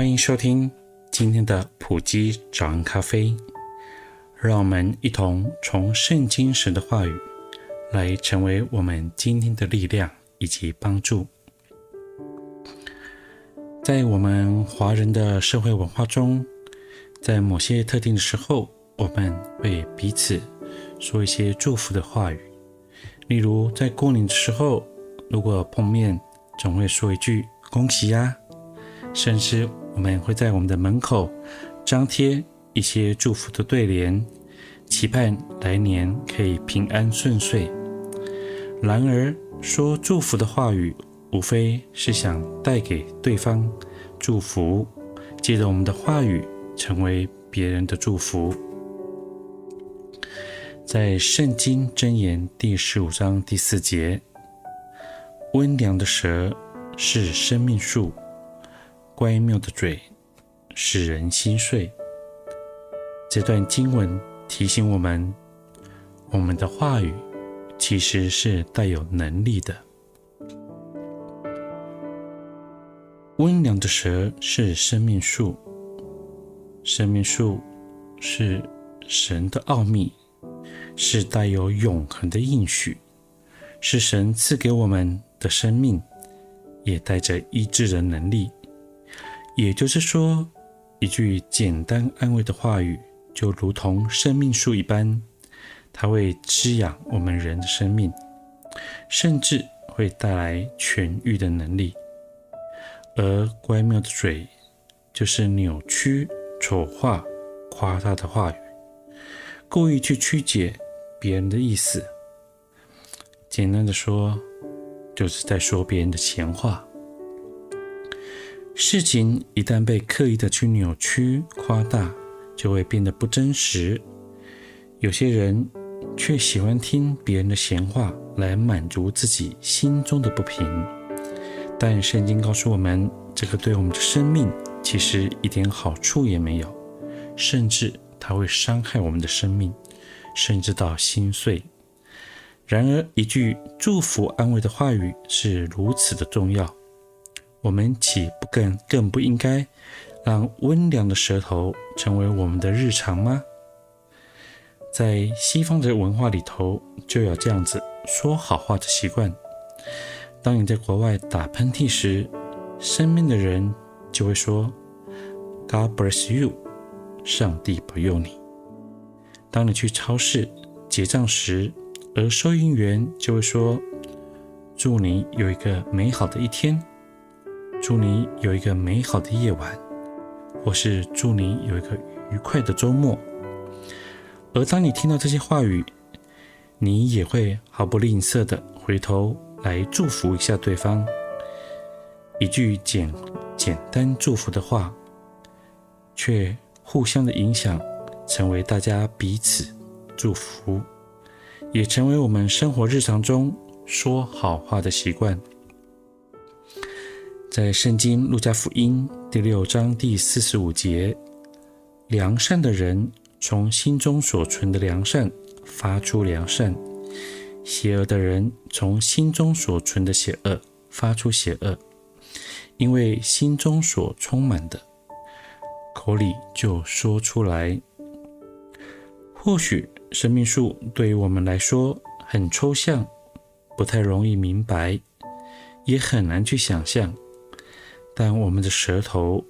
欢迎收听今天的埔基早安咖啡，让我们一同从圣经神的话语来成为我们今天的力量以及帮助。在我们华人的社会文化中，在某些特定的时候，我们会彼此说一些祝福的话语。例如，在过年的时候，如果碰面，总会说一句“恭喜呀”，甚至。我们会在我们的门口张贴一些祝福的对联，期盼来年可以平安顺遂。然而，说祝福的话语，无非是想带给对方祝福，借着我们的话语成为别人的祝福。在圣经箴言第十五章第四节，温良的蛇是生命树。乖谬的嘴使人心碎。这段经文提醒我们，我们的话语其实是带有能力的。温良的舌是生命树，生命树是神的奥秘，是带有永恒的应许，是神赐给我们的生命，也带着医治的能力。也就是说，一句简单安慰的话语，就如同生命树一般，它会滋养我们人的生命，甚至会带来痊愈的能力。而乖谬的嘴，就是扭曲、丑化、夸大的话语，故意去曲解别人的意思。简单的说，就是在说别人的闲话。事情一旦被刻意的去扭曲、夸大，就会变得不真实。有些人却喜欢听别人的闲话来满足自己心中的不平，但圣经告诉我们，这个对我们的生命其实一点好处也没有，甚至它会伤害我们的生命，甚至到心碎。然而，一句祝福安慰的话语是如此的重要。我们岂不更更不应该让温良的舌头成为我们的日常吗？在西方的文化里头，就有这样子说好话的习惯。当你在国外打喷嚏时，身边的人就会说 “God bless you”，上帝保佑你。当你去超市结账时，而收银员就会说：“祝你有一个美好的一天。”祝你有一个美好的夜晚，或是祝你有一个愉快的周末。而当你听到这些话语，你也会毫不吝啬地回头来祝福一下对方。一句简简单祝福的话，却互相的影响，成为大家彼此祝福，也成为我们生活日常中说好话的习惯。在圣经路加福音第六章第四十五节，良善的人从心中所存的良善发出良善，邪恶的人从心中所存的邪恶发出邪恶，因为心中所充满的，口里就说出来。或许生命树对于我们来说很抽象，不太容易明白，也很难去想象。但我们的舌头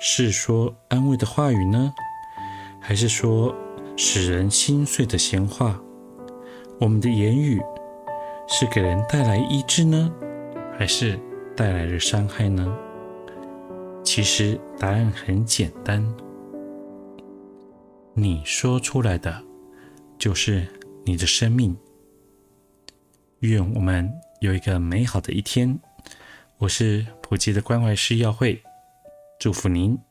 是说安慰的话语呢，还是说使人心碎的闲话？我们的言语是给人带来医治呢，还是带来了伤害呢？其实答案很简单，你说出来的就是你的生命。愿我们有一个美好的一天。我是普吉的关怀师耀慧，祝福您。